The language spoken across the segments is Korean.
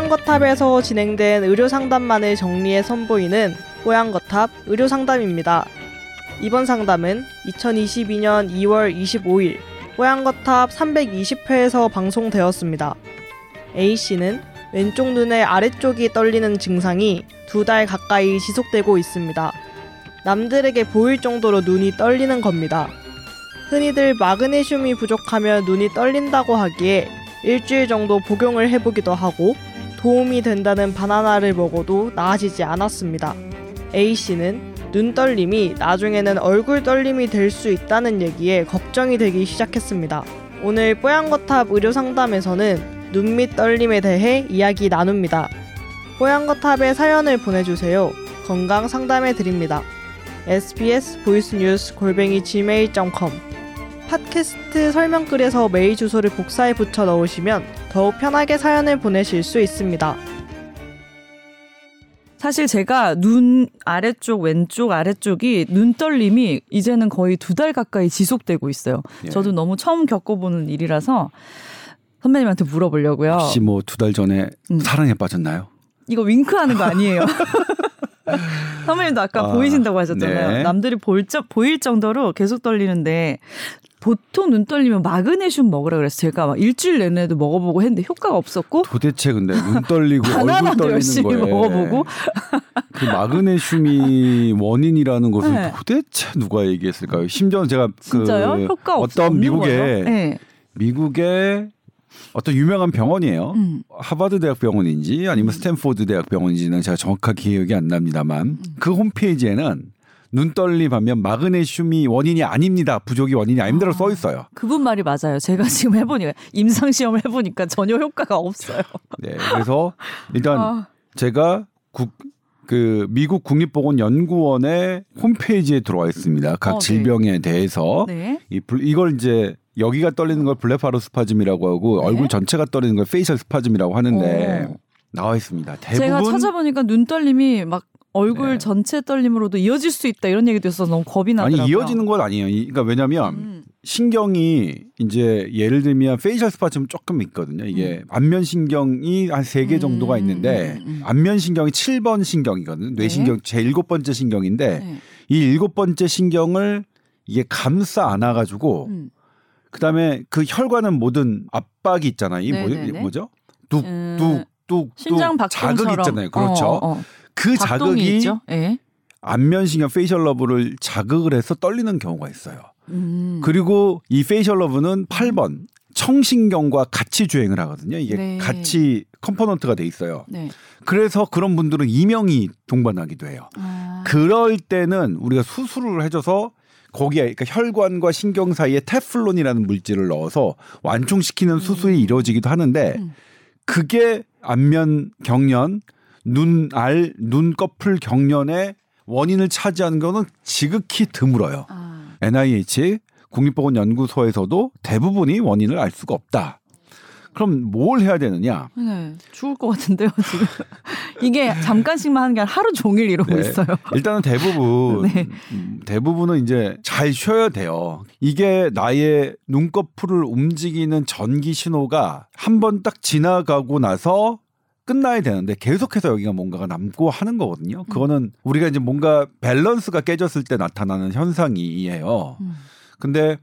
뽀양거탑에서 진행된 의료 상담만을 정리해 선보이는 뽀양거탑 의료 상담입니다. 이번 상담은 2022년 2월 25일 뽀양거탑 320회에서 방송되었습니다. A씨는 왼쪽 눈의 아래쪽이 떨리는 증상이 두 달 가까이 지속되고 있습니다. 남들에게 보일 정도로 눈이 떨리는 겁니다. 흔히들 마그네슘이 부족하면 눈이 떨린다고 하기에 일주일 정도 복용을 해보기도 하고 도움이 된다는 바나나를 먹어도 나아지지 않았습니다. A씨는 눈 떨림이 나중에는 얼굴 떨림이 될 수 있다는 얘기에 걱정이 되기 시작했습니다. 오늘 뽀양거탑 의료 상담에서는 눈밑 떨림에 대해 이야기 나눕니다. 뽀양거탑에 사연을 보내주세요. 건강 상담해 드립니다. sbs 보이스뉴스 골뱅이 gmail.com 팟캐스트 설명글에서 메일 주소를 복사해 붙여 넣으시면 더욱 편하게 사연을 보내실 수 있습니다. 사실 제가 눈 아래쪽 왼쪽 아래쪽이 눈 떨림이 이제는 거의 두 달 가까이 지속되고 있어요. 예. 저도 너무 처음 겪어보는 일이라서 선배님한테 물어보려고요. 혹시 뭐 두 달 전에 음. 사랑에 빠졌나요? 이거 윙크하는 거 아니에요? 선배님도 아까 아, 보이신다고 하셨잖아요. 네. 남들이 볼, 저, 보일 정도로 계속 떨리는데 보통 눈 떨리면 마그네슘 먹으라 그래서 제가 막 일주일 내내도 먹어보고 했는데 효과가 없었고 도대체 근데 눈 떨리고 얼굴 떨리는 거에 먹어보고 그 마그네슘이 원인이라는 것을 네. 도대체 누가 얘기했을까요? 심지어 제가? 그 어떤 미국의 거예요? 네. 미국의 어떤 유명한 병원이에요. 음. 하버드 대학 병원인지 아니면 스탠포드 대학 병원인지는 제가 정확하게 기억이 안 납니다만 음. 그 홈페이지에는 눈 떨림 하면 마그네슘이 원인이 아닙니다. 부족이 원인이 아닙니다로 써 있어요. 그분 말이 맞아요. 제가 지금 해보니까 임상 시험을 해보니까 전혀 효과가 없어요. 네. 그래서 일단 아, 제가 국, 그 미국 국립보건연구원의 홈페이지에 들어와 있습니다. 각 어, 네. 질병에 대해서 네. 이 불- 이걸 이제 여기가 떨리는 걸 blepharospasm이라고 하고 네. 얼굴 전체가 떨리는 걸 facial spasm이라고 하는데 어. 나와 있습니다. 제가 대부분 찾아보니까 눈 떨림이 막 얼굴 네. 전체 떨림으로도 이어질 수 있다 이런 얘기도 있어서 너무 겁이 나더라고요. 아니 이어지는 건 아니에요. 이- 그러니까 왜냐하면 음. 신경이 이제 예를 들면 facial spasm 조금 있거든요. 이게 안면 신경이 한 세개 음, 정도가 있는데 음, 음. 안면 신경이 7번 신경이거든요. 뇌신경 제 일곱 번째 신경인데 네. 이 일곱 번째 신경을 이게 감싸 안아 가지고 음. 그다음에 그 혈관은 모든 압박이 있잖아요. 이 뭐, 네네네. 뭐죠? 음, 뚝뚝뚝 뚝 자극 박동처럼 있잖아요. 그렇죠. 어, 어. 그 자극이 있죠. 예. 안면 신경 facial nerve를 자극을 해서 떨리는 경우가 있어요. 음. 그리고 이 facial nerve는 8번 청신경과 같이 주행을 하거든요. 이게 네. 같이 component가 돼 있어요. 네. 그래서 그런 분들은 이명이 동반하기도 해요. 아. 그럴 때는 우리가 수술을 해줘서 거기에 그러니까 혈관과 신경 사이에 테플론이라는 물질을 넣어서 완충시키는 수술이 이루어지기도 하는데 음. 그게 안면 경련, 눈 알, 눈꺼풀 경련의 원인을 차지하는 거는 지극히 드물어요. 아. NIH 국립보건연구소에서도 대부분이 원인을 알 수가 없다. 그럼 뭘 해야 되느냐? 네. 죽을 것 같은데요, 지금. 이게 잠깐씩만 하는 게 아니라 하루 종일 이러고 네. 있어요. 일단은 대부분 네. 음, 대부분은 이제 잘 쉬어야 돼요. 이게 나의 눈꺼풀을 움직이는 전기 신호가 한 번 딱 지나가고 나서 끝나야 되는데 계속해서 여기가 뭔가가 남고 하는 거거든요. 그거는 우리가 이제 뭔가 밸런스가 깨졌을 때 나타나는 현상이에요. 음. 근데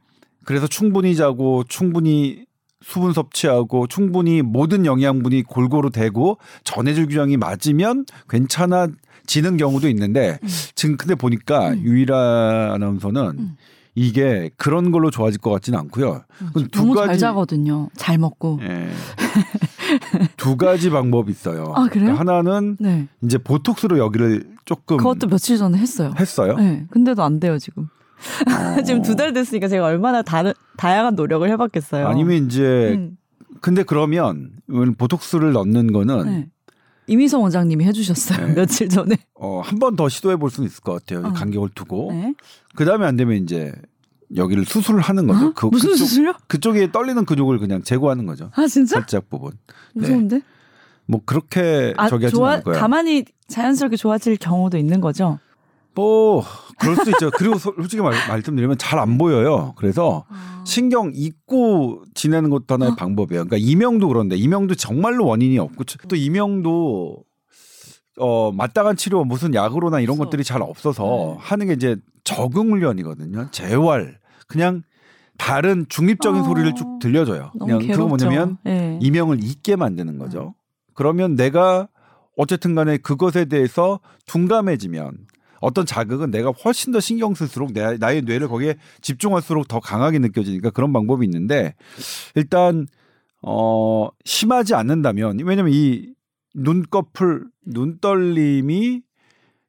그래서 충분히 자고 충분히 수분 섭취하고 충분히 모든 영양분이 골고루 되고 전해질 규정이 맞으면 괜찮아지는 경우도 있는데 음. 지금 근데 보니까 음. 유일한 아나운서는 음. 이게 그런 걸로 좋아질 것 같지는 않고요. 그건 두 너무 잘 가지 자거든요. 잘 먹고. 예. 두 가지 방법이 있어요. 아, 그래요? 하나는 네. 이제 보톡스로 여기를 조금 그것도 며칠 전에 했어요. 했어요. 네. 근데도 안 돼요, 지금. 어. 지금 두 달 됐으니까 제가 얼마나 다른, 다양한 노력을 해 봤겠어요. 아니면 이제 음. 근데 그러면 보톡스를 넣는 거는 네. 이미성 원장님이 해주셨어요. 네. 며칠 전에. 어, 한 번 더 시도해 볼 수는 있을 것 같아요. 어. 간격을 두고. 네. 그 다음에 안 되면 이제 여기를 수술을 하는 거죠. 어? 그, 무슨 그쪽, 수술요? 그쪽에 떨리는 근육을 그냥 제거하는 거죠. 아, 진짜? 살짝 부분. 네. 무서운데? 뭐 그렇게 아, 저기 하지 좋아, 않을 거예요. 가만히 자연스럽게 좋아질 경우도 있는 거죠? 뭐 그럴 수 있죠. 그리고 소- 솔직히 말, 말씀드리면 잘 안 보여요. 그래서 신경 잊고 지내는 것도 하나의 방법이에요. 그러니까 이명도 그런데 이명도 정말로 원인이 없고 또 이명도 어 마땅한 치료 무슨 약으로나 이런 없어. 것들이 잘 없어서 네. 하는 게 이제 적응 훈련이거든요. 재활 그냥 다른 중립적인 어. 소리를 쭉 들려줘요. 그냥 그거. 뭐냐면 예. 이명을 잊게 만드는 거죠. 그러면 내가 어쨌든 간에 그것에 대해서 둔감해지면 어떤 자극은 내가 훨씬 더 신경 쓸수록 내, 나의 뇌를 거기에 집중할수록 더 강하게 느껴지니까 그런 방법이 있는데 일단 어 심하지 않는다면 왜냐면 이 눈꺼풀 눈떨림이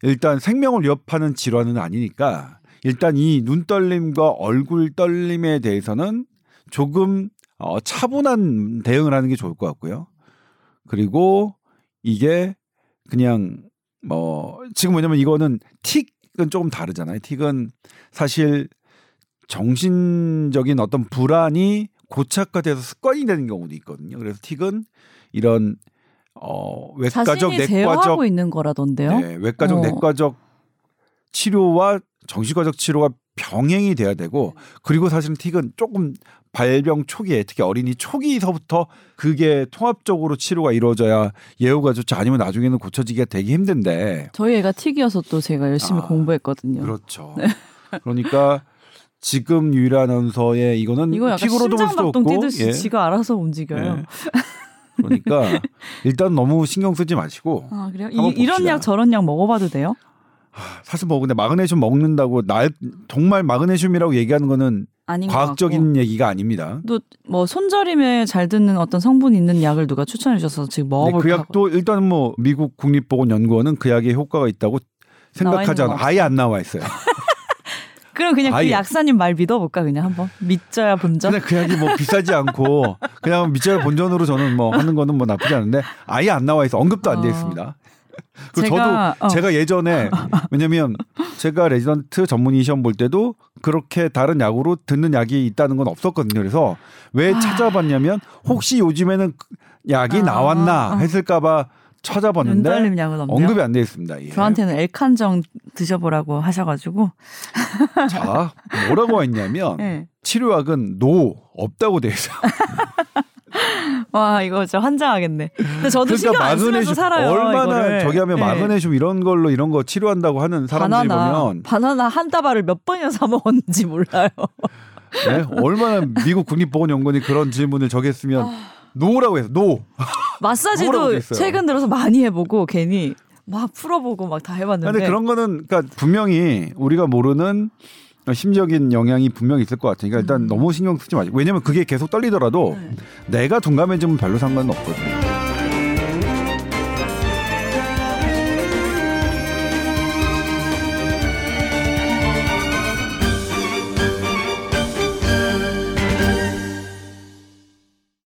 일단 생명을 위협하는 질환은 아니니까 일단 이 눈떨림과 얼굴 떨림에 대해서는 조금 어, 차분한 대응을 하는 게 좋을 것 같고요. 그리고 이게 그냥 뭐 지금 뭐냐면 이거는 틱은 조금 다르잖아요. 틱은 사실 정신적인 어떤 불안이 고착화돼서 습관이 되는 경우도 있거든요. 그래서 틱은 이런 어 외과적 내과적 있는 거라던데요. 네, 외과적 어. 내과적 치료와 정신과적 치료가 병행이 돼야 되고 그리고 사실은 틱은 조금 발병 초기에 특히 어린이 초기서부터 그게 통합적으로 치료가 이루어져야 예후가 좋지 아니면 나중에는 고쳐지기가 되게 힘든데 저희 애가 틱이어서 또 제가 열심히 아, 공부했거든요. 그렇죠. 그러니까 지금 유일한 아나운서의 이거는 이거 약간 틱으로도 볼 수 없고 예. 지가 알아서 움직여요. 예. 그러니까 일단 너무 신경 쓰지 마시고 아 그래요? 이, 이런. 약 저런 약 먹어봐도 돼요? 사실 뭐 근데 마그네슘 먹는다고 날 정말 마그네슘이라고 얘기하는 거는 과학적인 얘기가 아닙니다. 또 뭐 손저림에 잘 듣는 어떤 성분 있는 약을 누가 추천해 주셔서 지금 먹어볼까 그 약도 일단 뭐 미국 국립보건연구원은 그 약에 효과가 있다고 생각하지 않아 거 아예 안 나와 있어요. 그럼 그냥 아예. 그 약사님 말 믿어볼까 그냥 한번 밑져야 본전. 근데 그 약이 뭐 비싸지 않고 그냥 밑져야 본전으로 저는 뭐 하는 거는 뭐 나쁘지 않은데 아예 안 나와 있어 언급도 안돼 어. 있습니다. 그리고 제가, 저도 어. 제가 예전에 왜냐면 제가 레지던트 전문의 시험 볼 때도 그렇게 다른 약으로 듣는 약이 있다는 건 없었거든요. 그래서 왜 찾아봤냐면 혹시 요즘에는 그 약이 아, 나왔나 어. 했을까봐 찾아봤는데. 언급이 안 돼 있습니다. 예. 저한테는 엘칸정 드셔보라고 하셔가지고. 자 뭐라고 했냐면 예. 치료약은 노 없다고 돼 있어요. 와 이거 진짜 환장하겠네. 근데 저도 안 쓰면서 살아요. 그러니까 얼마나 이거를. 저기 하면 예. 마그네슘 이런 걸로 이런 거 치료한다고 하는 사람들이 바나나 보면 바나나 한 다발을 몇 번이나 사 먹었는지 몰라요. 네? 얼마나 미국 국립보건연구원이 그런 질문을 저기 했으면 no라고 해서 no. 마사지도? 최근 들어서 많이 해보고 괜히 막 풀어보고 막 다 해봤는데. 근데 그런 거는 그러니까 분명히 우리가 모르는 심적인 영향이 분명히 있을 것 같으니까 일단 음. 너무 신경 쓰지 마시고 왜냐면 그게 계속 떨리더라도 네. 내가 둔감해지면 별로 상관은 없거든요.